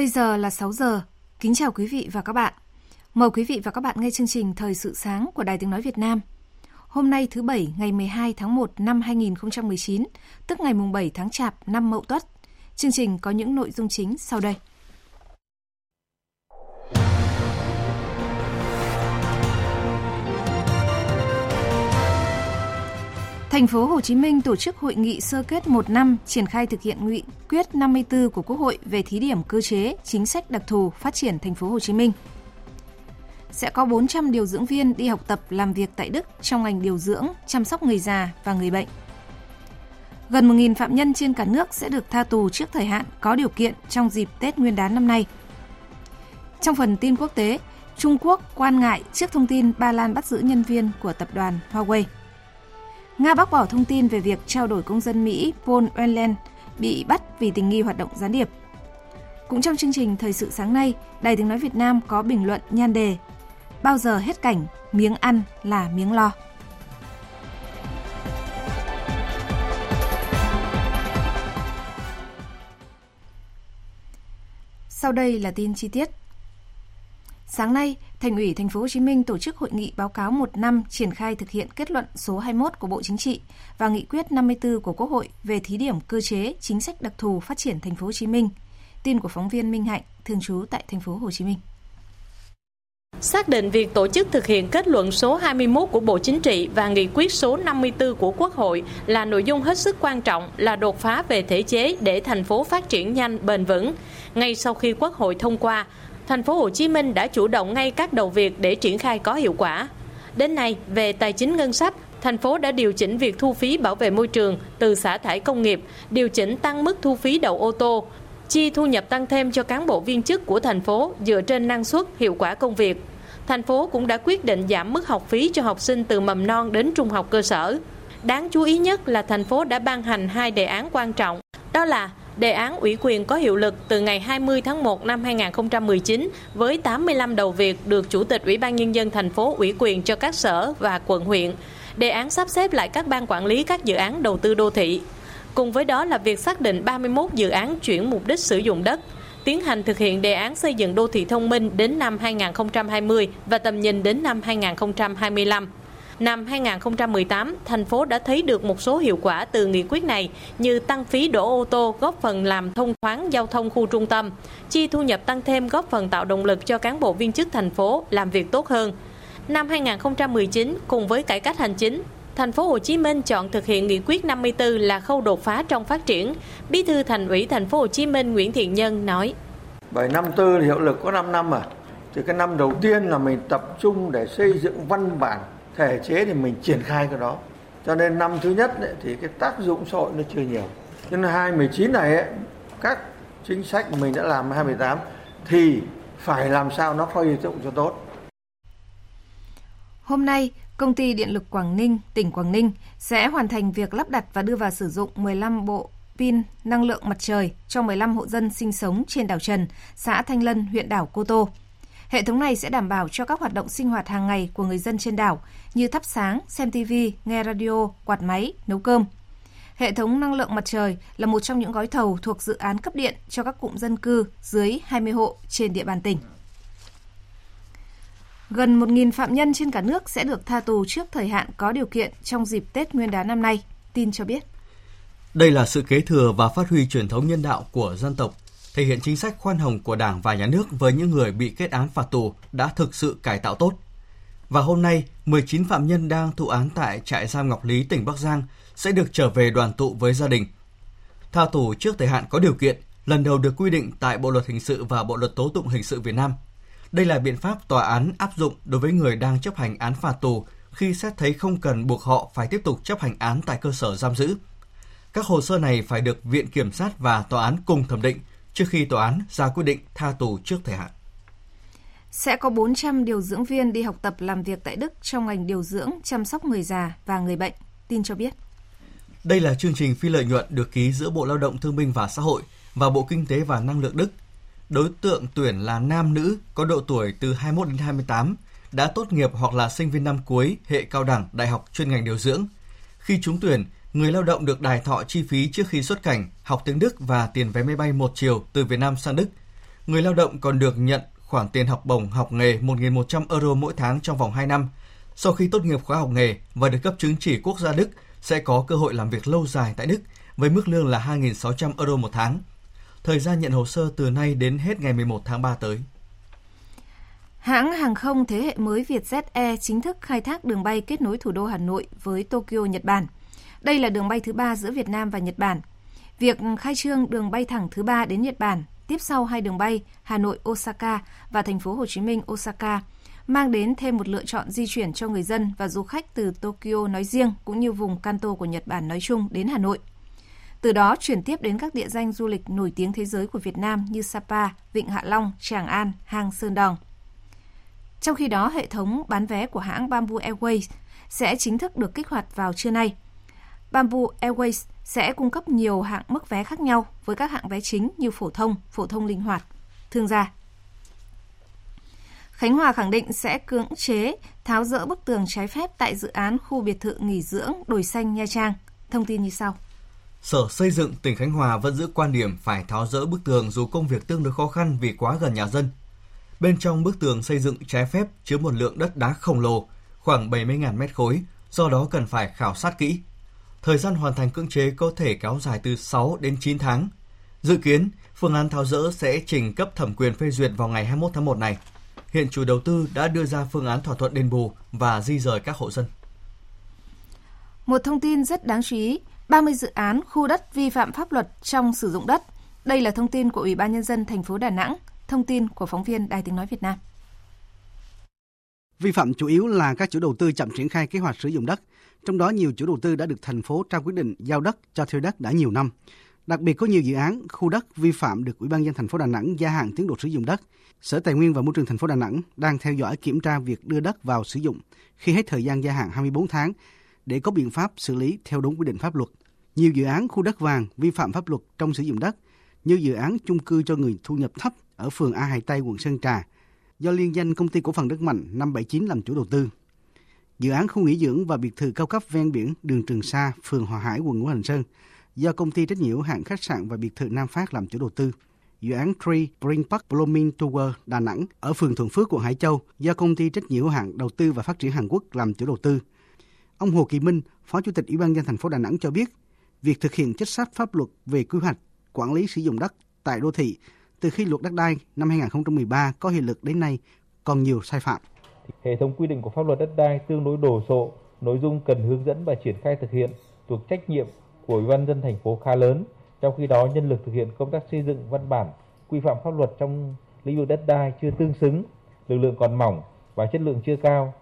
Bây giờ là 6 giờ. Kính chào quý vị và các bạn. Mời quý vị và các bạn nghe chương trình Thời sự sáng của Đài Tiếng Nói Việt Nam. Hôm nay thứ Bảy ngày 12 tháng 1 năm 2019, tức ngày mùng 7 tháng Chạp năm Mậu Tuất. Chương trình có những nội dung chính sau đây. Thành phố Hồ Chí Minh tổ chức hội nghị sơ kết một năm triển khai thực hiện nghị quyết 54 của Quốc hội về thí điểm cơ chế, chính sách đặc thù phát triển thành phố Hồ Chí Minh. Sẽ có 400 điều dưỡng viên đi học tập làm việc tại Đức trong ngành điều dưỡng, chăm sóc người già và người bệnh. Gần 1.000 phạm nhân trên cả nước sẽ được tha tù trước thời hạn có điều kiện trong dịp Tết Nguyên đán năm nay. Trong phần tin quốc tế, Trung Quốc quan ngại trước thông tin Ba Lan bắt giữ nhân viên của tập đoàn Huawei. Nga bác bỏ thông tin về việc trao đổi công dân Mỹ Paul Whelan bị bắt vì tình nghi hoạt động gián điệp. Cũng trong chương trình Thời sự sáng nay, Đài Tiếng Nói Việt Nam có bình luận nhan đề Bao giờ hết cảnh, miếng ăn là miếng lo. Sau đây là tin chi tiết. Sáng nay, Thành ủy Thành phố Hồ Chí Minh tổ chức hội nghị báo cáo một năm triển khai thực hiện kết luận số 21 của Bộ Chính trị và nghị quyết 54 của Quốc hội về thí điểm cơ chế chính sách đặc thù phát triển Thành phố Hồ Chí Minh. Tin của phóng viên Minh Hạnh, thường trú tại Thành phố Hồ Chí Minh. Xác định việc tổ chức thực hiện kết luận số 21 của Bộ Chính trị và nghị quyết số 54 của Quốc hội là nội dung hết sức quan trọng, là đột phá về thể chế để thành phố phát triển nhanh, bền vững. Ngay sau khi Quốc hội thông qua, thành phố Hồ Chí Minh đã chủ động ngay các đầu việc để triển khai có hiệu quả. Đến nay, về tài chính ngân sách, thành phố đã điều chỉnh việc thu phí bảo vệ môi trường từ xả thải công nghiệp, điều chỉnh tăng mức thu phí đậu ô tô, chi thu nhập tăng thêm cho cán bộ viên chức của thành phố dựa trên năng suất, hiệu quả công việc. Thành phố cũng đã quyết định giảm mức học phí cho học sinh từ mầm non đến trung học cơ sở. Đáng chú ý nhất là thành phố đã ban hành hai đề án quan trọng, đó là Đề án ủy quyền có hiệu lực từ ngày 20 tháng 1 năm 2019 với 85 đầu việc được Chủ tịch Ủy ban Nhân dân thành phố ủy quyền cho các sở và quận huyện. Đề án sắp xếp lại các ban quản lý các dự án đầu tư đô thị. Cùng với đó là việc xác định 31 dự án chuyển mục đích sử dụng đất, tiến hành thực hiện đề án xây dựng đô thị thông minh đến năm 2020 và tầm nhìn đến năm 2025. Năm 2018, thành phố đã thấy được một số hiệu quả từ nghị quyết này như tăng phí đổ ô tô góp phần làm thông thoáng giao thông khu trung tâm, chi thu nhập tăng thêm góp phần tạo động lực cho cán bộ viên chức thành phố làm việc tốt hơn. Năm 2019, cùng với cải cách hành chính, thành phố Hồ Chí Minh chọn thực hiện nghị quyết 54 là khâu đột phá trong phát triển. Bí thư Thành ủy thành phố Hồ Chí Minh Nguyễn Thiện Nhân nói: Bởi năm tư hiệu lực có 5 năm à. Thì cái năm đầu tiên là mình tập trung để xây dựng văn bản thể chế thì mình triển khai cái đó. Cho nên năm thứ nhất ấy, thì cái tác dụng xã hội nó chưa nhiều. Nhưng 2019 này ấy, các chính sách mình đã làm 2018 thì phải làm sao nó phát dụng cho tốt. Hôm nay, Công ty Điện lực Quảng Ninh, tỉnh Quảng Ninh sẽ hoàn thành việc lắp đặt và đưa vào sử dụng 15 bộ pin năng lượng mặt trời cho 15 hộ dân sinh sống trên đảo Trần, xã Thanh Lân, huyện đảo Cô Tô. Hệ thống này sẽ đảm bảo cho các hoạt động sinh hoạt hàng ngày của người dân trên đảo như thắp sáng, xem TV, nghe radio, quạt máy, nấu cơm. Hệ thống năng lượng mặt trời là một trong những gói thầu thuộc dự án cấp điện cho các cụm dân cư dưới 20 hộ trên địa bàn tỉnh. Gần 1.000 phạm nhân trên cả nước sẽ được tha tù trước thời hạn có điều kiện trong dịp Tết Nguyên đán năm nay, tin cho biết. Đây là sự kế thừa và phát huy truyền thống nhân đạo của dân tộc thể hiện chính sách khoan hồng của Đảng và Nhà nước với những người bị kết án phạt tù đã thực sự cải tạo tốt. Và hôm nay, 19 phạm nhân đang thụ án tại trại giam Ngọc Lý, tỉnh Bắc Giang sẽ được trở về đoàn tụ với gia đình. Tha tù trước thời hạn có điều kiện, lần đầu được quy định tại Bộ luật hình sự và Bộ luật tố tụng hình sự Việt Nam. Đây là biện pháp tòa án áp dụng đối với người đang chấp hành án phạt tù khi xét thấy không cần buộc họ phải tiếp tục chấp hành án tại cơ sở giam giữ. Các hồ sơ này phải được Viện Kiểm sát và Tòa án cùng thẩm định trước khi tòa án ra quyết định tha tù trước thời hạn. Sẽ có 400 điều dưỡng viên đi học tập làm việc tại Đức trong ngành điều dưỡng, chăm sóc người già và người bệnh, tin cho biết. Đây là chương trình phi lợi nhuận được ký giữa Bộ Lao động Thương binh và Xã hội và Bộ Kinh tế và Năng lượng Đức. Đối tượng tuyển là nam nữ có độ tuổi từ 21 đến 28, đã tốt nghiệp hoặc là sinh viên năm cuối hệ cao đẳng đại học chuyên ngành điều dưỡng. Khi trúng tuyển, người lao động được đài thọ chi phí trước khi xuất cảnh, học tiếng Đức và tiền vé máy bay một chiều từ Việt Nam sang Đức. Người lao động còn được nhận khoản tiền học bổng học nghề 1.100 euro mỗi tháng trong vòng 2 năm. Sau khi tốt nghiệp khóa học nghề và được cấp chứng chỉ quốc gia Đức, sẽ có cơ hội làm việc lâu dài tại Đức với mức lương là 2.600 euro một tháng. Thời gian nhận hồ sơ từ nay đến hết ngày 11 tháng 3 tới. Hãng hàng không thế hệ mới Vietjet Air chính thức khai thác đường bay kết nối thủ đô Hà Nội với Tokyo, Nhật Bản. Đây là đường bay thứ ba giữa Việt Nam và Nhật Bản. Việc khai trương đường bay thẳng thứ ba đến Nhật Bản tiếp sau hai đường bay Hà Nội Osaka và thành phố Hồ Chí Minh Osaka mang đến thêm một lựa chọn di chuyển cho người dân và du khách từ Tokyo nói riêng cũng như vùng Kanto của Nhật Bản nói chung đến Hà Nội. Từ đó chuyển tiếp đến các địa danh du lịch nổi tiếng thế giới của Việt Nam như Sapa, Vịnh Hạ Long, Tràng An, Hang Sơn Đòn. Trong khi đó, hệ thống bán vé của hãng Bamboo Airways sẽ chính thức được kích hoạt vào trưa nay. Bamboo Airways sẽ cung cấp nhiều hạng mức vé khác nhau với các hạng vé chính như phổ thông, phổ thông linh hoạt, thương gia. Khánh Hòa khẳng định sẽ cưỡng chế tháo rỡ bức tường trái phép tại dự án khu biệt thự nghỉ dưỡng Đồi Xanh Nha Trang. Thông tin như sau. Sở Xây dựng tỉnh Khánh Hòa vẫn giữ quan điểm phải tháo rỡ bức tường dù công việc tương đối khó khăn vì quá gần nhà dân. Bên trong bức tường xây dựng trái phép chứa một lượng đất đá khổng lồ, khoảng 70.000 mét khối, do đó cần phải khảo sát kỹ. Thời gian hoàn thành cưỡng chế có thể kéo dài từ 6 đến 9 tháng. Dự kiến, phương án tháo rỡ sẽ trình cấp thẩm quyền phê duyệt vào ngày 21 tháng 1 này. Hiện chủ đầu tư đã đưa ra phương án thỏa thuận đền bù và di rời các hộ dân. Một thông tin rất đáng chú ý, 30 dự án khu đất vi phạm pháp luật trong sử dụng đất. Đây là thông tin của Ủy ban nhân dân thành phố Đà Nẵng, thông tin của phóng viên Đài Tiếng nói Việt Nam. Vi phạm chủ yếu là các chủ đầu tư chậm triển khai kế hoạch sử dụng đất, trong đó nhiều chủ đầu tư đã được thành phố trao quyết định giao đất cho thuê đất đã nhiều năm. Đặc biệt có nhiều dự án, khu đất vi phạm được Ủy ban dân thành phố Đà Nẵng gia hạn tiến độ sử dụng đất. Sở Tài nguyên và Môi trường thành phố Đà Nẵng đang theo dõi kiểm tra việc đưa đất vào sử dụng khi hết thời gian gia hạn 24 tháng để có biện pháp xử lý theo đúng quy định pháp luật. Nhiều dự án khu đất vàng vi phạm pháp luật trong sử dụng đất như dự án chung cư cho người thu nhập thấp ở phường A Hải Tây, quận Sơn Trà do liên danh công ty cổ phần đất Mạnh 579 làm chủ đầu tư. Dự án khu nghỉ dưỡng và biệt thự cao cấp ven biển đường Trường Sa, phường Hòa Hải, quận Ngũ Hành Sơn do công ty trách nhiệm hữu hạn khách sạn và biệt thự Nam Phát làm chủ đầu tư. Dự án Tree Spring Park Blooming Tower Đà Nẵng ở phường Thuận Phước, quận Hải Châu do công ty trách nhiệm hữu hạn đầu tư và phát triển Hàn Quốc làm chủ đầu tư. Ông Hồ Kỳ Minh, Phó Chủ tịch Ủy ban nhân thành phố Đà Nẵng cho biết, việc thực hiện chính sách pháp luật về quy hoạch, quản lý sử dụng đất tại đô thị từ khi luật đất đai năm 2013 có hiệu lực đến nay còn nhiều sai phạm. Hệ thống quy định của pháp luật đất đai tương đối đồ sộ, nội dung cần hướng dẫn và triển khai thực hiện thuộc trách nhiệm của Ủy ban dân thành phố khá lớn. Trong khi đó, nhân lực thực hiện công tác xây dựng văn bản quy phạm pháp luật trong lĩnh vực đất đai chưa tương xứng, lực lượng còn mỏng và chất lượng chưa cao.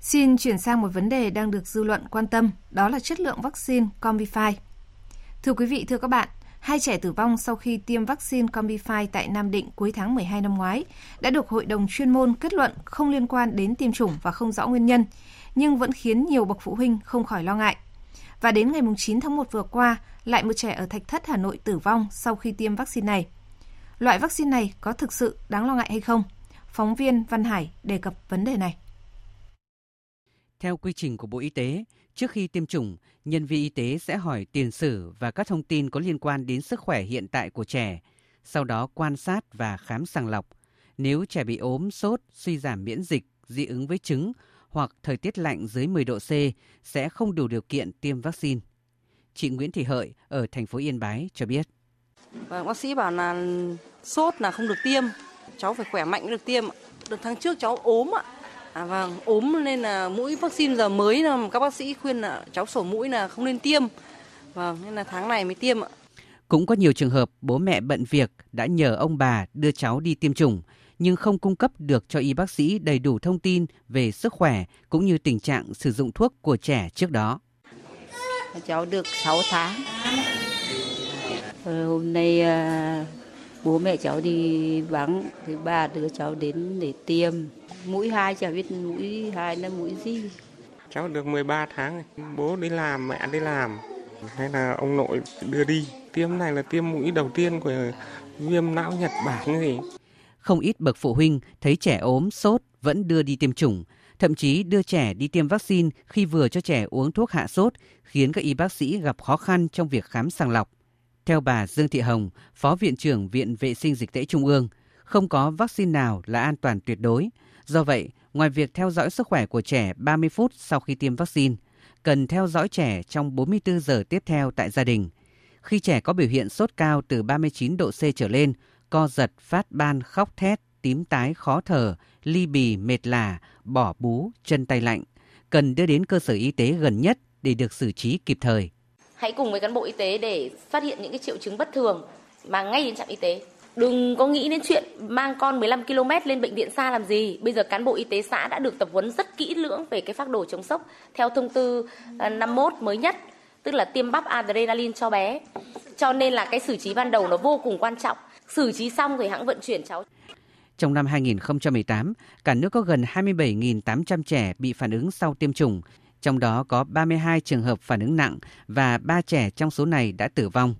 Xin chuyển sang một vấn đề đang được dư luận quan tâm, đó là chất lượng vaccine Combify. Thưa quý vị, thưa các bạn, hai trẻ tử vong sau khi tiêm vaccine Combify tại Nam Định cuối tháng 12 năm ngoái đã được Hội đồng chuyên môn kết luận không liên quan đến tiêm chủng và không rõ nguyên nhân, nhưng vẫn khiến nhiều bậc phụ huynh không khỏi lo ngại. Và đến ngày 9 tháng 1 vừa qua, lại một trẻ ở Thạch Thất, Hà Nội tử vong sau khi tiêm vaccine này. Loại vaccine này có thực sự đáng lo ngại hay không? Phóng viên Văn Hải đề cập vấn đề này. Theo quy trình của Bộ Y tế, trước khi tiêm chủng, nhân viên y tế sẽ hỏi tiền sử và các thông tin có liên quan đến sức khỏe hiện tại của trẻ, sau đó quan sát và khám sàng lọc. Nếu trẻ bị ốm, sốt, suy giảm miễn dịch, dị ứng với trứng hoặc thời tiết lạnh dưới 10 độ C sẽ không đủ điều kiện tiêm vaccine. Chị Nguyễn Thị Hợi ở thành phố Yên Bái cho biết. Và vâng, bác sĩ bảo là sốt là không được tiêm, cháu phải khỏe mạnh mới được tiêm. Đợt tháng trước cháu ốm ạ. À vâng, ốm nên là mũi vaccine giờ mới là các bác sĩ khuyên là cháu sổ mũi là không nên tiêm. Vâng, nên là tháng này mới tiêm ạ. Cũng có nhiều trường hợp bố mẹ bận việc đã nhờ ông bà đưa cháu đi tiêm chủng nhưng không cung cấp được cho y bác sĩ đầy đủ thông tin về sức khỏe cũng như tình trạng sử dụng thuốc của trẻ trước đó. Cháu được 6 tháng. Ờ, hôm nay à, bố mẹ cháu đi vắng thì ba đưa cháu đến để tiêm. Mũi hai cháu biết mũi hai là mũi gì. Cháu được 13 tháng, bố đi làm, mẹ đi làm. Hay là ông nội đưa đi. Tiêm này là tiêm mũi đầu tiên của viêm não Nhật Bản gì. Không ít bậc phụ huynh thấy trẻ ốm, sốt vẫn đưa đi tiêm chủng, thậm chí đưa trẻ đi tiêm vaccine khi vừa cho trẻ uống thuốc hạ sốt, khiến các y bác sĩ gặp khó khăn trong việc khám sàng lọc. Theo bà Dương Thị Hồng, Phó Viện trưởng Viện Vệ sinh Dịch tễ Trung ương, không có vaccine nào là an toàn tuyệt đối. Do vậy, ngoài việc theo dõi sức khỏe của trẻ 30 phút sau khi tiêm vaccine, cần theo dõi trẻ trong 44 giờ tiếp theo tại gia đình. Khi trẻ có biểu hiện sốt cao từ 39 độ C trở lên, co giật, phát ban, khóc thét, tím tái, khó thở, ly bì, mệt lả, bỏ bú, chân tay lạnh, cần đưa đến cơ sở y tế gần nhất để được xử trí kịp thời. Hãy cùng với cán bộ y tế để phát hiện những cái triệu chứng bất thường mà ngay đến trạm y tế. Đừng có nghĩ đến chuyện mang con 15 km lên bệnh viện xa làm gì. Bây giờ cán bộ y tế xã đã được tập huấn rất kỹ lưỡng về cái phác đồ chống sốc theo thông tư à, 51 mới nhất, tức là tiêm bắp adrenaline cho bé. Cho nên là cái xử trí ban đầu nó vô cùng quan trọng xử trí xong rồi hãng vận chuyển cháu. Trong năm 2018, cả nước có gần 27.800 trẻ bị phản ứng sau tiêm chủng, trong đó có 32 trường hợp phản ứng nặng và 3 trẻ trong số này đã tử vong.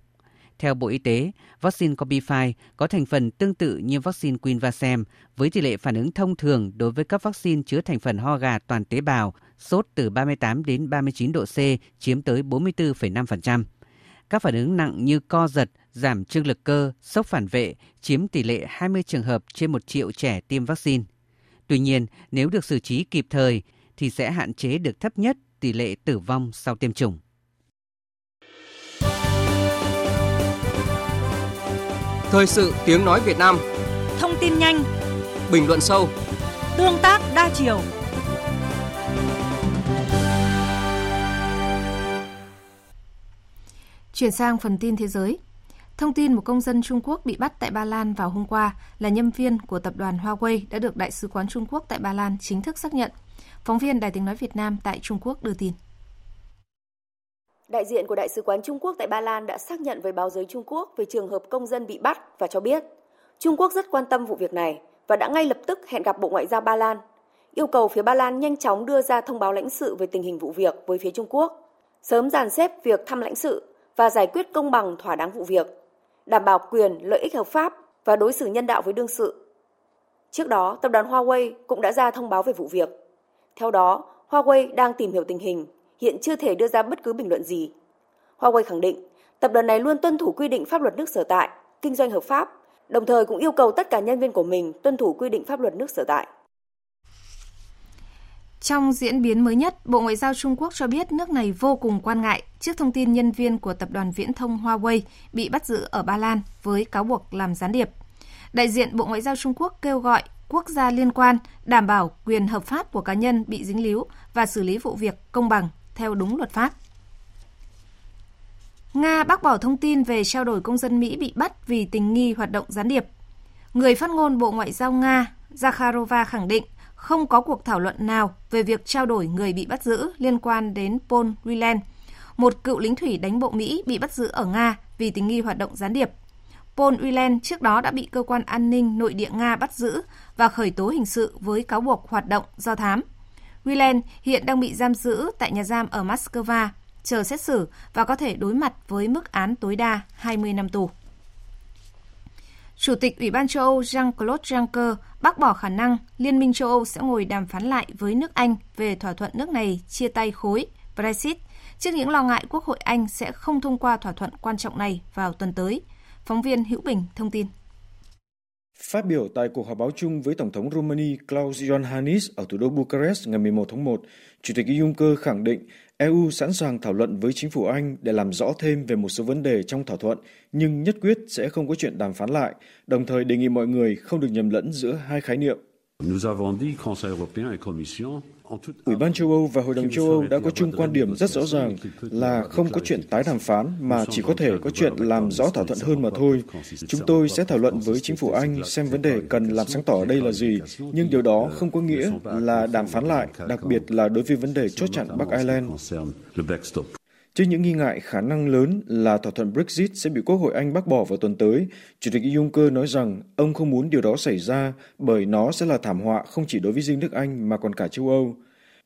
Theo Bộ Y tế, vaccine Combify có thành phần tương tự như vaccine Quinvasem với tỷ lệ phản ứng thông thường đối với các vaccine chứa thành phần ho gà toàn tế bào, sốt từ 38 đến 39 độ C chiếm tới 44,5%. Các phản ứng nặng như co giật, giảm trương lực cơ, sốc phản vệ chiếm tỷ lệ 20 trường hợp trên 1 triệu trẻ tiêm vaccine. Tuy nhiên, nếu được xử trí kịp thời thì sẽ hạn chế được thấp nhất tỷ lệ tử vong sau tiêm chủng. Thời sự tiếng nói Việt Nam Thông tin nhanh Bình luận sâu Tương tác đa chiều Chuyển sang phần tin thế giới. Thông tin một công dân Trung Quốc bị bắt tại Ba Lan vào hôm qua là nhân viên của tập đoàn Huawei đã được Đại sứ quán Trung Quốc tại Ba Lan chính thức xác nhận. Phóng viên Đài tiếng nói Việt Nam tại Trung Quốc đưa tin. Đại diện của Đại sứ quán Trung Quốc tại Ba Lan đã xác nhận với báo giới Trung Quốc về trường hợp công dân bị bắt và cho biết Trung Quốc rất quan tâm vụ việc này và đã ngay lập tức hẹn gặp Bộ Ngoại giao Ba Lan, yêu cầu phía Ba Lan nhanh chóng đưa ra thông báo lãnh sự về tình hình vụ việc với phía Trung Quốc, sớm dàn xếp việc thăm lãnh sự và giải quyết công bằng thỏa đáng vụ việc, đảm bảo quyền, lợi ích hợp pháp và đối xử nhân đạo với đương sự. Trước đó, tập đoàn Huawei cũng đã ra thông báo về vụ việc. Theo đó, Huawei đang tìm hiểu tình hình, hiện chưa thể đưa ra bất cứ bình luận gì. Huawei khẳng định, tập đoàn này luôn tuân thủ quy định pháp luật nước sở tại, kinh doanh hợp pháp, đồng thời cũng yêu cầu tất cả nhân viên của mình tuân thủ quy định pháp luật nước sở tại. Trong diễn biến mới nhất, Bộ Ngoại giao Trung Quốc cho biết nước này vô cùng quan ngại trước thông tin nhân viên của tập đoàn viễn thông Huawei bị bắt giữ ở Ba Lan với cáo buộc làm gián điệp. Đại diện Bộ Ngoại giao Trung Quốc kêu gọi quốc gia liên quan đảm bảo quyền hợp pháp của cá nhân bị dính líu và xử lý vụ việc công bằng theo đúng luật pháp. Nga bác bỏ thông tin về trao đổi công dân Mỹ bị bắt vì tình nghi hoạt động gián điệp. Người phát ngôn Bộ Ngoại giao Nga Zakharova khẳng định không có cuộc thảo luận nào về việc trao đổi người bị bắt giữ liên quan đến Paul Whelan, một cựu lính thủy đánh bộ Mỹ bị bắt giữ ở Nga vì tình nghi hoạt động gián điệp. Paul Whelan trước đó đã bị cơ quan an ninh nội địa Nga bắt giữ và khởi tố hình sự với cáo buộc hoạt động do thám. Whelan hiện đang bị giam giữ tại nhà giam ở Moscow, chờ xét xử và có thể đối mặt với mức án tối đa 20 năm tù. Chủ tịch Ủy ban châu Âu Jean-Claude Juncker bác bỏ khả năng Liên minh châu Âu sẽ ngồi đàm phán lại với nước Anh về thỏa thuận nước này chia tay khối Brexit trước những lo ngại Quốc hội Anh sẽ không thông qua thỏa thuận quan trọng này vào tuần tới. Phóng viên Hữu Bình thông tin. Phát biểu tại cuộc họp báo chung với Tổng thống Romania Klaus Iohannis ở thủ đô Bucharest ngày 11 tháng 1, Chủ tịch Juncker khẳng định EU sẵn sàng thảo luận với chính phủ Anh để làm rõ thêm về một số vấn đề trong thỏa thuận, nhưng nhất quyết sẽ không có chuyện đàm phán lại, đồng thời đề nghị mọi người không được nhầm lẫn giữa hai khái niệm. Ủy ban châu Âu và Hội đồng châu Âu đã có chung quan điểm rất rõ ràng là không có chuyện tái đàm phán mà chỉ có thể có chuyện làm rõ thỏa thuận hơn mà thôi. Chúng tôi sẽ thảo luận với chính phủ Anh xem vấn đề cần làm sáng tỏ ở đây là gì, nhưng điều đó không có nghĩa là đàm phán lại, đặc biệt là đối với vấn đề chốt chặn Bắc Ireland. Trước những nghi ngại khả năng lớn là thỏa thuận Brexit sẽ bị Quốc hội Anh bác bỏ vào tuần tới, Chủ tịch Juncker nói rằng ông không muốn điều đó xảy ra bởi nó sẽ là thảm họa không chỉ đối với riêng nước Anh mà còn cả châu Âu.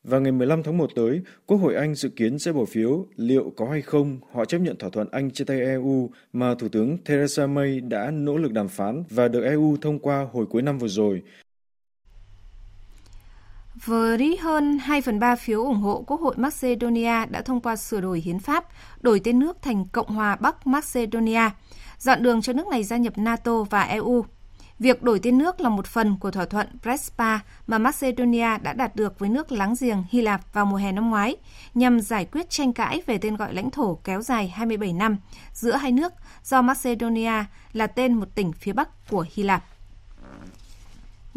Và ngày 15 tháng 1 tới, Quốc hội Anh dự kiến sẽ bỏ phiếu liệu có hay không họ chấp nhận thỏa thuận Anh chia tay EU mà Thủ tướng Theresa May đã nỗ lực đàm phán và được EU thông qua hồi cuối năm vừa rồi. Với hơn 2 phần 3 phiếu ủng hộ, Quốc hội Macedonia đã thông qua sửa đổi hiến pháp, đổi tên nước thành Cộng hòa Bắc Macedonia, dọn đường cho nước này gia nhập NATO và EU. Việc đổi tên nước là một phần của thỏa thuận Prespa mà Macedonia đã đạt được với nước láng giềng Hy Lạp vào mùa hè năm ngoái, nhằm giải quyết tranh cãi về tên gọi lãnh thổ kéo dài 27 năm giữa hai nước do Macedonia là tên một tỉnh phía bắc của Hy Lạp.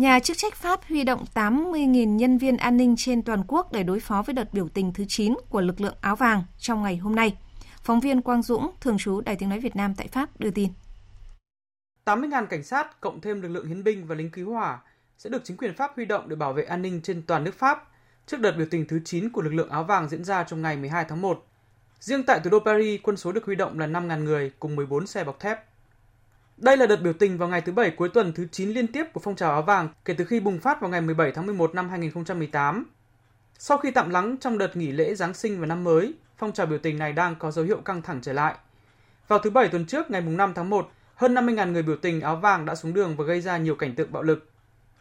Nhà chức trách Pháp huy động 80.000 nhân viên an ninh trên toàn quốc để đối phó với đợt biểu tình thứ 9 của lực lượng áo vàng trong ngày hôm nay. Phóng viên Quang Dũng, thường trú Đài tiếng nói Việt Nam tại Pháp đưa tin. 80.000 cảnh sát cộng thêm lực lượng hiến binh và lính cứu hỏa sẽ được chính quyền Pháp huy động để bảo vệ an ninh trên toàn nước Pháp trước đợt biểu tình thứ 9 của lực lượng áo vàng diễn ra trong ngày 12 tháng 1. Riêng tại thủ đô Paris, quân số được huy động là 5.000 người cùng 14 xe bọc thép. Đây là đợt biểu tình vào ngày thứ Bảy cuối tuần thứ 9 liên tiếp của phong trào áo vàng kể từ khi bùng phát vào ngày 17 tháng 11 năm 2018. Sau khi tạm lắng trong đợt nghỉ lễ Giáng sinh và năm mới, phong trào biểu tình này đang có dấu hiệu căng thẳng trở lại. Vào thứ Bảy tuần trước, ngày 5 tháng 1, hơn 50.000 người biểu tình áo vàng đã xuống đường và gây ra nhiều cảnh tượng bạo lực.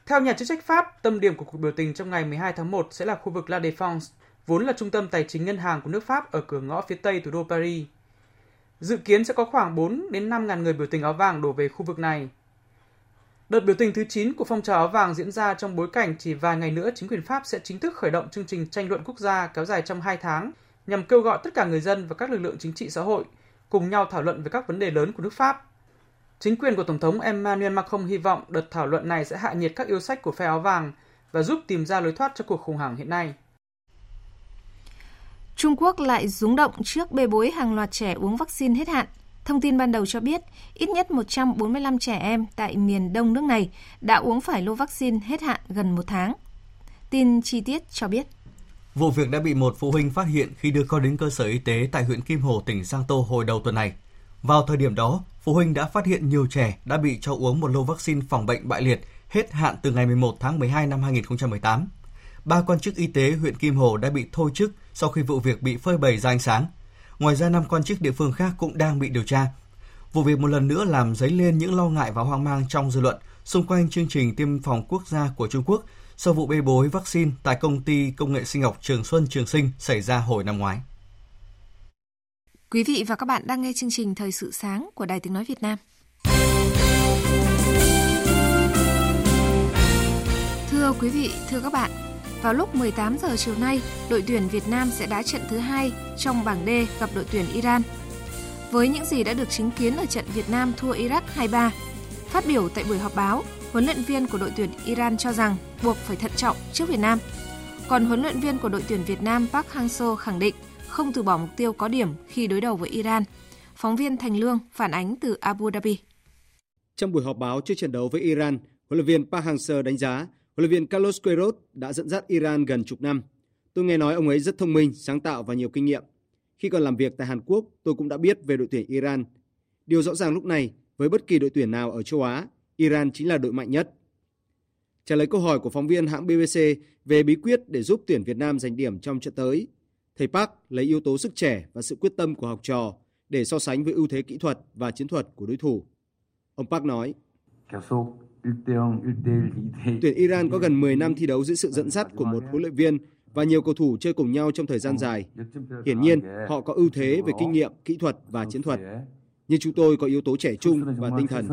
Theo nhà chức trách Pháp, tâm điểm của cuộc biểu tình trong ngày 12 tháng 1 sẽ là khu vực La Défense, vốn là trung tâm tài chính ngân hàng của nước Pháp ở cửa ngõ phía tây thủ đô Paris. Dự kiến sẽ có khoảng 4 đến 5 ngàn người biểu tình áo vàng đổ về khu vực này. Đợt biểu tình thứ 9 của phong trào áo vàng diễn ra trong bối cảnh chỉ vài ngày nữa chính quyền Pháp sẽ chính thức khởi động chương trình tranh luận quốc gia kéo dài trong 2 tháng, nhằm kêu gọi tất cả người dân và các lực lượng chính trị xã hội cùng nhau thảo luận về các vấn đề lớn của nước Pháp. Chính quyền của Tổng thống Emmanuel Macron hy vọng đợt thảo luận này sẽ hạ nhiệt các yêu sách của phe áo vàng và giúp tìm ra lối thoát cho cuộc khủng hoảng hiện nay. Trung Quốc lại rúng động trước bê bối hàng loạt trẻ uống vaccine hết hạn. Thông tin ban đầu cho biết, ít nhất 145 trẻ em tại miền đông nước này đã uống phải lô vaccine hết hạn gần một tháng. Tin chi tiết cho biết. Vụ việc đã bị một phụ huynh phát hiện khi đưa con đến cơ sở y tế tại huyện Kim Hồ, tỉnh Giang Tô hồi đầu tuần này. Vào thời điểm đó, phụ huynh đã phát hiện nhiều trẻ đã bị cho uống một lô vaccine phòng bệnh bại liệt hết hạn từ ngày 11 tháng 12 năm 2018 ba quan chức y tế huyện Kim Hồ đã bị thôi chức sau khi vụ việc bị phơi bày ra ánh sáng. Ngoài ra, năm quan chức địa phương khác cũng đang bị điều tra. Vụ việc một lần nữa làm dấy lên những lo ngại và hoang mang trong dư luận xung quanh chương trình tiêm phòng quốc gia của Trung Quốc sau vụ bê bối vaccine tại công ty công nghệ sinh học Trường Xuân Trường Sinh xảy ra hồi năm ngoái. Quý vị và các bạn đang nghe chương trình Thời sự sáng của Đài Tiếng Nói Việt Nam. Thưa quý vị, thưa các bạn, vào lúc 18 giờ chiều nay, đội tuyển Việt Nam sẽ đá trận thứ hai trong bảng D gặp đội tuyển Iran. Với những gì đã được chứng kiến ở trận Việt Nam thua Iraq 2-3, phát biểu tại buổi họp báo, huấn luyện viên của đội tuyển Iran cho rằng buộc phải thận trọng trước Việt Nam. Còn huấn luyện viên của đội tuyển Việt Nam Park Hang-seo khẳng định không từ bỏ mục tiêu có điểm khi đối đầu với Iran. Phóng viên Thành Lương phản ánh từ Abu Dhabi. Trong buổi họp báo trước trận đấu với Iran, huấn luyện viên Park Hang-seo đánh giá Huấn luyện viên Carlos Queiroz đã dẫn dắt Iran gần chục năm. Tôi nghe nói ông ấy rất thông minh, sáng tạo và nhiều kinh nghiệm. Khi còn làm việc tại Hàn Quốc, tôi cũng đã biết về đội tuyển Iran. Điều rõ ràng lúc này, với bất kỳ đội tuyển nào ở châu Á, Iran chính là đội mạnh nhất. Trả lời câu hỏi của phóng viên hãng BBC về bí quyết để giúp tuyển Việt Nam giành điểm trong trận tới, thầy Park lấy yếu tố sức trẻ và sự quyết tâm của học trò để so sánh với ưu thế kỹ thuật và chiến thuật của đối thủ. Ông Park nói, Tuyển Iran có gần 10 năm thi đấu dưới sự dẫn dắt của một huấn luyện viên và nhiều cầu thủ chơi cùng nhau trong thời gian dài. Hiển nhiên, họ có ưu thế về kinh nghiệm, kỹ thuật và chiến thuật. Nhưng chúng tôi có yếu tố trẻ trung và tinh thần.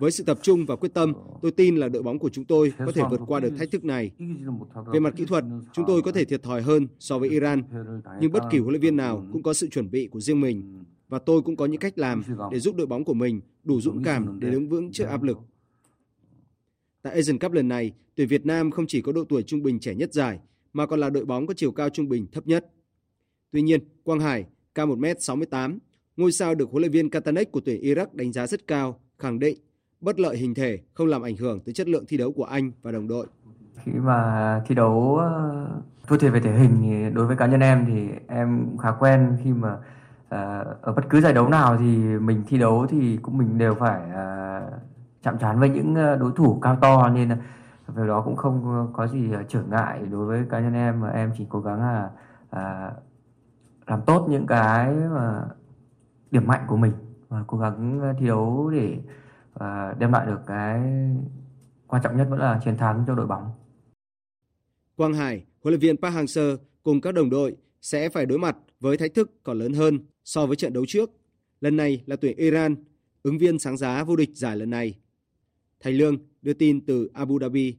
Với sự tập trung và quyết tâm, tôi tin là đội bóng của chúng tôi có thể vượt qua được thách thức này. Về mặt kỹ thuật, chúng tôi có thể thiệt thòi hơn so với Iran, nhưng bất kỳ huấn luyện viên nào cũng có sự chuẩn bị của riêng mình và tôi cũng có những cách làm để giúp đội bóng của mình đủ dũng cảm để đứng vững trước áp lực. Tại Asian Cup lần này, tuyển Việt Nam không chỉ có độ tuổi trung bình trẻ nhất giải mà còn là đội bóng có chiều cao trung bình thấp nhất. Tuy nhiên, Quang Hải, cao 1m68, ngôi sao được huấn luyện viên Katanek của tuyển Iraq đánh giá rất cao, khẳng định bất lợi hình thể không làm ảnh hưởng tới chất lượng thi đấu của anh và đồng đội. Khi mà thi đấu ờ, thua thiệt về thể hình thì đối với cá nhân em thì em khá quen khi mà ờ, ở bất cứ giải đấu nào thì mình thi đấu thì cũng mình đều phải ờ, chạm trán với những ờ, đối thủ cao to nên về đó cũng không có gì ờ, trở ngại đối với cá nhân em mà em chỉ cố gắng là à, làm tốt những cái mà điểm mạnh của mình và cố gắng ờ, thi đấu để à, đem lại được cái quan trọng nhất vẫn là chiến thắng cho đội bóng. Quang Hải, huấn luyện viên Park Hang-seo cùng các đồng đội sẽ phải đối mặt với thách thức còn lớn hơn so với trận đấu trước. Lần này là tuyển Iran, ứng viên sáng giá vô địch giải lần này. Thành Lương đưa tin từ Abu Dhabi.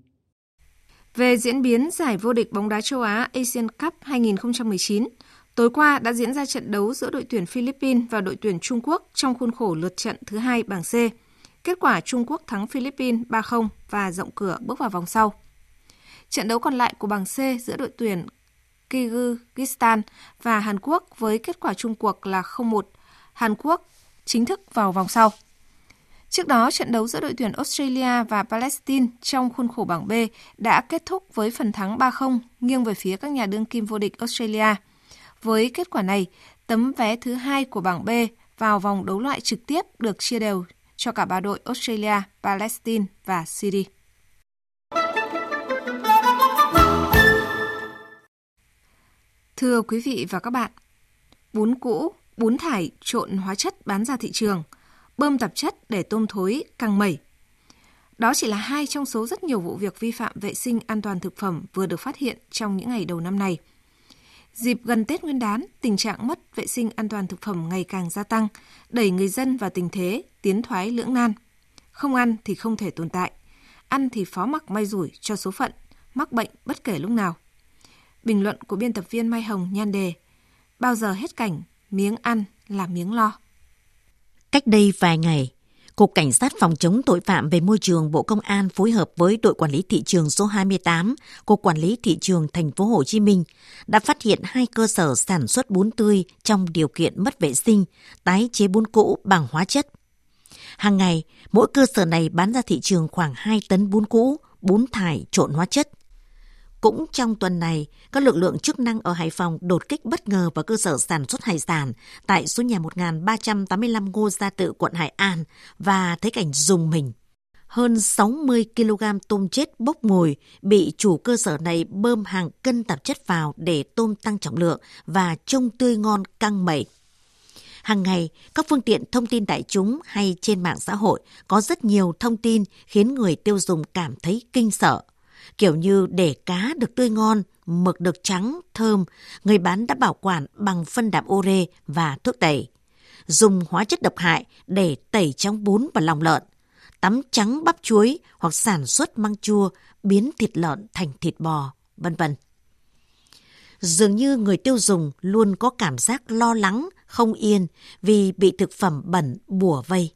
Về diễn biến giải vô địch bóng đá châu Á Asian Cup 2019, tối qua đã diễn ra trận đấu giữa đội tuyển Philippines và đội tuyển Trung Quốc trong khuôn khổ lượt trận thứ hai bảng C. Kết quả Trung Quốc thắng Philippines 3-0 và rộng cửa bước vào vòng sau. Trận đấu còn lại của bảng C giữa đội tuyển Kyrgyzstan và Hàn Quốc với kết quả chung cuộc là 0-1. Hàn Quốc chính thức vào vòng sau. Trước đó, trận đấu giữa đội tuyển Australia và Palestine trong khuôn khổ bảng B đã kết thúc với phần thắng 3-0 nghiêng về phía các nhà đương kim vô địch Australia. Với kết quả này, tấm vé thứ hai của bảng B vào vòng đấu loại trực tiếp được chia đều cho cả ba đội Australia, Palestine và Syria. Thưa quý vị và các bạn, bún cũ, bún thải trộn hóa chất bán ra thị trường, bơm tạp chất để tôm thối càng mẩy. Đó chỉ là hai trong số rất nhiều vụ việc vi phạm vệ sinh an toàn thực phẩm vừa được phát hiện trong những ngày đầu năm này. Dịp gần Tết Nguyên đán, tình trạng mất vệ sinh an toàn thực phẩm ngày càng gia tăng, đẩy người dân vào tình thế tiến thoái lưỡng nan. Không ăn thì không thể tồn tại, ăn thì phó mặc may rủi cho số phận, mắc bệnh bất kể lúc nào. Bình luận của biên tập viên Mai Hồng nhan đề Bao giờ hết cảnh, miếng ăn là miếng lo. Cách đây vài ngày, Cục Cảnh sát phòng chống tội phạm về môi trường Bộ Công an phối hợp với đội quản lý thị trường số 28, Cục Quản lý thị trường thành phố Hồ Chí Minh đã phát hiện hai cơ sở sản xuất bún tươi trong điều kiện mất vệ sinh, tái chế bún cũ bằng hóa chất. Hàng ngày, mỗi cơ sở này bán ra thị trường khoảng 2 tấn bún cũ, bún thải trộn hóa chất. Cũng trong tuần này, các lực lượng chức năng ở Hải Phòng đột kích bất ngờ vào cơ sở sản xuất hải sản tại số nhà 1385 Ngô Gia Tự, quận Hải An và thấy cảnh dùng mình. Hơn 60 kg tôm chết bốc mùi bị chủ cơ sở này bơm hàng cân tạp chất vào để tôm tăng trọng lượng và trông tươi ngon căng mẩy. Hàng ngày, các phương tiện thông tin đại chúng hay trên mạng xã hội có rất nhiều thông tin khiến người tiêu dùng cảm thấy kinh sợ kiểu như để cá được tươi ngon, mực được trắng, thơm, người bán đã bảo quản bằng phân đạm ure và thuốc tẩy. Dùng hóa chất độc hại để tẩy trong bún và lòng lợn, tắm trắng bắp chuối hoặc sản xuất măng chua, biến thịt lợn thành thịt bò, vân vân. Dường như người tiêu dùng luôn có cảm giác lo lắng, không yên vì bị thực phẩm bẩn bùa vây.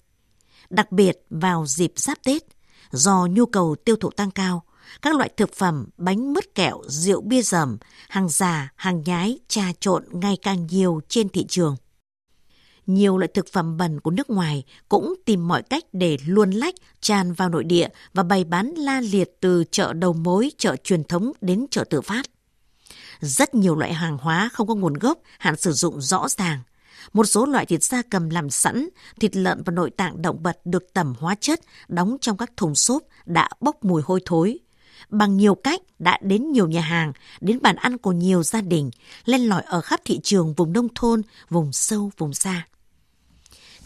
Đặc biệt vào dịp giáp Tết, do nhu cầu tiêu thụ tăng cao, các loại thực phẩm, bánh mứt kẹo, rượu bia dầm, hàng giả, hàng nhái, trà trộn ngày càng nhiều trên thị trường. Nhiều loại thực phẩm bẩn của nước ngoài cũng tìm mọi cách để luồn lách tràn vào nội địa và bày bán la liệt từ chợ đầu mối, chợ truyền thống đến chợ tự phát. Rất nhiều loại hàng hóa không có nguồn gốc, hạn sử dụng rõ ràng. Một số loại thịt da cầm làm sẵn, thịt lợn và nội tạng động vật được tẩm hóa chất, đóng trong các thùng xốp đã bốc mùi hôi thối bằng nhiều cách đã đến nhiều nhà hàng, đến bàn ăn của nhiều gia đình, lên lỏi ở khắp thị trường vùng nông thôn, vùng sâu, vùng xa.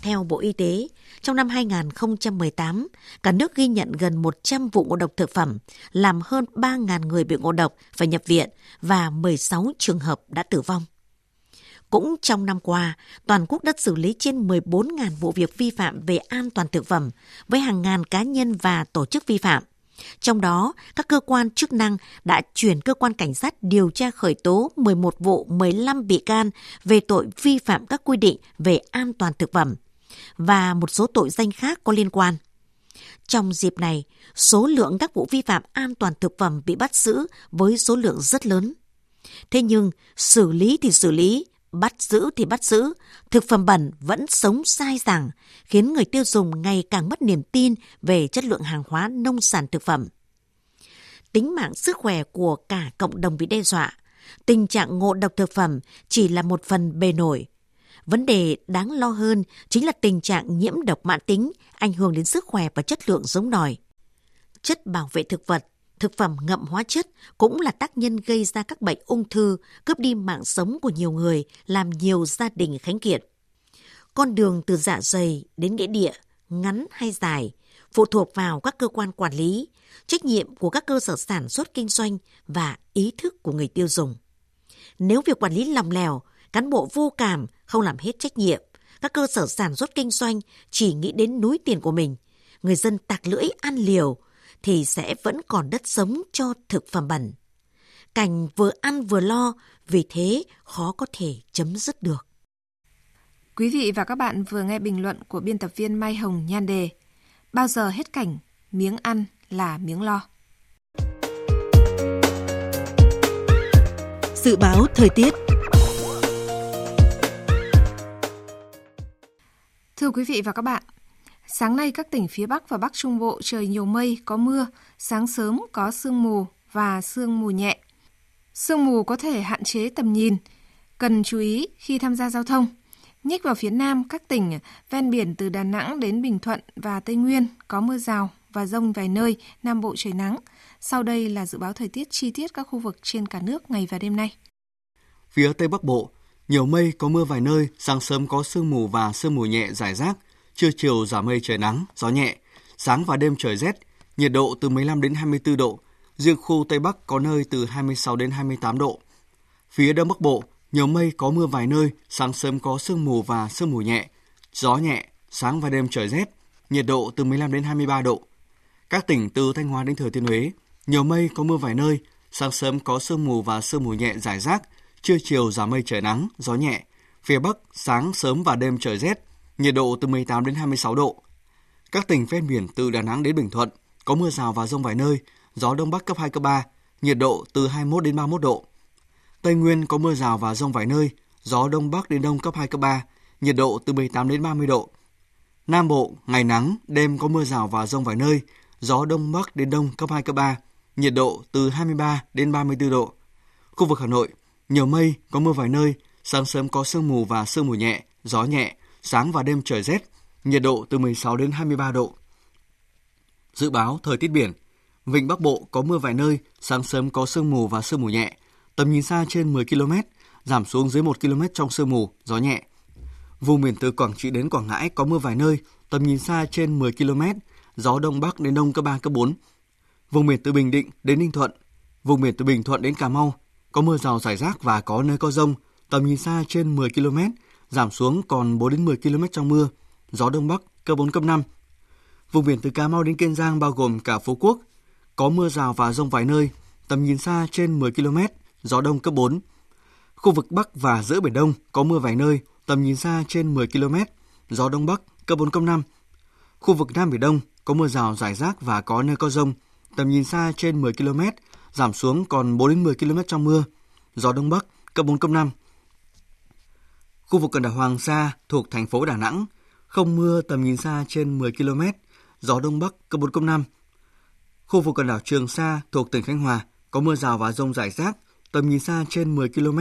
Theo Bộ Y tế, trong năm 2018, cả nước ghi nhận gần 100 vụ ngộ độc thực phẩm, làm hơn 3.000 người bị ngộ độc phải nhập viện và 16 trường hợp đã tử vong. Cũng trong năm qua, toàn quốc đã xử lý trên 14.000 vụ việc vi phạm về an toàn thực phẩm với hàng ngàn cá nhân và tổ chức vi phạm. Trong đó, các cơ quan chức năng đã chuyển cơ quan cảnh sát điều tra khởi tố 11 vụ 15 bị can về tội vi phạm các quy định về an toàn thực phẩm và một số tội danh khác có liên quan. Trong dịp này, số lượng các vụ vi phạm an toàn thực phẩm bị bắt giữ với số lượng rất lớn. Thế nhưng, xử lý thì xử lý, bắt giữ thì bắt giữ, thực phẩm bẩn vẫn sống sai rằng, khiến người tiêu dùng ngày càng mất niềm tin về chất lượng hàng hóa nông sản thực phẩm. Tính mạng sức khỏe của cả cộng đồng bị đe dọa, tình trạng ngộ độc thực phẩm chỉ là một phần bề nổi. Vấn đề đáng lo hơn chính là tình trạng nhiễm độc mãn tính ảnh hưởng đến sức khỏe và chất lượng giống nòi. Chất bảo vệ thực vật, thực phẩm ngậm hóa chất cũng là tác nhân gây ra các bệnh ung thư, cướp đi mạng sống của nhiều người, làm nhiều gia đình khánh kiệt. Con đường từ dạ dày đến nghĩa địa, ngắn hay dài, phụ thuộc vào các cơ quan quản lý, trách nhiệm của các cơ sở sản xuất kinh doanh và ý thức của người tiêu dùng. Nếu việc quản lý lòng lèo, cán bộ vô cảm không làm hết trách nhiệm, các cơ sở sản xuất kinh doanh chỉ nghĩ đến núi tiền của mình, người dân tạc lưỡi ăn liều thì sẽ vẫn còn đất sống cho thực phẩm bẩn. Cảnh vừa ăn vừa lo, vì thế khó có thể chấm dứt được. Quý vị và các bạn vừa nghe bình luận của biên tập viên Mai Hồng nhan đề Bao giờ hết cảnh, miếng ăn là miếng lo. Dự báo thời tiết Thưa quý vị và các bạn, sáng nay các tỉnh phía Bắc và Bắc Trung Bộ trời nhiều mây, có mưa, sáng sớm có sương mù và sương mù nhẹ. Sương mù có thể hạn chế tầm nhìn, cần chú ý khi tham gia giao thông. Nhích vào phía Nam, các tỉnh ven biển từ Đà Nẵng đến Bình Thuận và Tây Nguyên có mưa rào và rông vài nơi, Nam Bộ trời nắng. Sau đây là dự báo thời tiết chi tiết các khu vực trên cả nước ngày và đêm nay. Phía Tây Bắc Bộ, nhiều mây có mưa vài nơi, sáng sớm có sương mù và sương mù nhẹ rải rác, trưa chiều giảm mây trời nắng, gió nhẹ, sáng và đêm trời rét, nhiệt độ từ 15 đến 24 độ, riêng khu Tây Bắc có nơi từ 26 đến 28 độ. Phía Đông Bắc Bộ, nhiều mây có mưa vài nơi, sáng sớm có sương mù và sương mù nhẹ, gió nhẹ, sáng và đêm trời rét, nhiệt độ từ 15 đến 23 độ. Các tỉnh từ Thanh Hóa đến Thừa Thiên Huế, nhiều mây có mưa vài nơi, sáng sớm có sương mù và sương mù nhẹ rải rác, trưa chiều giảm mây trời nắng, gió nhẹ. Phía Bắc, sáng sớm và đêm trời rét, nhiệt độ từ 18 đến 26 độ. Các tỉnh ven biển từ Đà Nẵng đến Bình Thuận có mưa rào và rông vài nơi, gió đông bắc cấp 2 cấp 3, nhiệt độ từ 21 đến 31 độ. Tây Nguyên có mưa rào và rông vài nơi, gió đông bắc đến đông cấp 2 cấp 3, nhiệt độ từ 18 đến 30 độ. Nam Bộ, ngày nắng, đêm có mưa rào và rông vài nơi, gió đông bắc đến đông cấp 2 cấp 3, nhiệt độ từ 23 đến 34 độ. Khu vực Hà Nội, nhiều mây, có mưa vài nơi, sáng sớm có sương mù và sương mù nhẹ, gió nhẹ, sáng và đêm trời rét, nhiệt độ từ 16 đến 23 độ. Dự báo thời tiết biển, Vịnh Bắc Bộ có mưa vài nơi, sáng sớm có sương mù và sương mù nhẹ, tầm nhìn xa trên 10 km, giảm xuống dưới 1 km trong sương mù, gió nhẹ. Vùng biển từ Quảng Trị đến Quảng Ngãi có mưa vài nơi, tầm nhìn xa trên 10 km, gió đông bắc đến đông cấp 3 cấp 4. Vùng biển từ Bình Định đến Ninh Thuận, vùng biển từ Bình Thuận đến Cà Mau có mưa rào rải rác và có nơi có rông, tầm nhìn xa trên 10 km, giảm xuống còn 4 đến 10 km trong mưa, gió đông bắc cấp 4 cấp 5. Vùng biển từ Cà Mau đến Kiên Giang bao gồm cả Phú Quốc, có mưa rào và rông vài nơi, tầm nhìn xa trên 10 km, gió đông cấp 4. Khu vực Bắc và giữa Biển Đông có mưa vài nơi, tầm nhìn xa trên 10 km, gió đông bắc cấp 4 cấp 5. Khu vực Nam Biển Đông có mưa rào rải rác và có nơi có rông, tầm nhìn xa trên 10 km, giảm xuống còn 4 đến 10 km trong mưa, gió đông bắc cấp 4 cấp 5. Khu vực quần đảo Hoàng Sa thuộc thành phố Đà Nẵng không mưa tầm nhìn xa trên 10 km, gió đông bắc cấp 4 cấp 5. Khu vực quần đảo Trường Sa thuộc tỉnh Khánh Hòa có mưa rào và rông rải rác, tầm nhìn xa trên 10 km,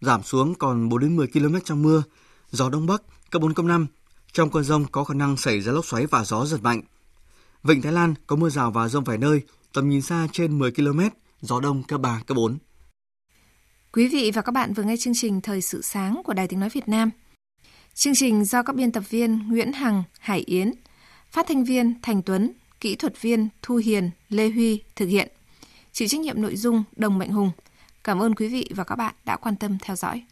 giảm xuống còn 4 đến 10 km trong mưa, gió đông bắc cấp 4 cấp 5. Trong cơn rông có khả năng xảy ra lốc xoáy và gió giật mạnh. Vịnh Thái Lan có mưa rào và rông vài nơi, tầm nhìn xa trên 10 km, gió đông cấp 3, cấp 4. Quý vị và các bạn vừa nghe chương trình Thời sự sáng của Đài Tiếng Nói Việt Nam. Chương trình do các biên tập viên Nguyễn Hằng, Hải Yến, phát thanh viên Thành Tuấn, kỹ thuật viên Thu Hiền, Lê Huy thực hiện. Chịu trách nhiệm nội dung Đồng Mạnh Hùng. Cảm ơn quý vị và các bạn đã quan tâm theo dõi.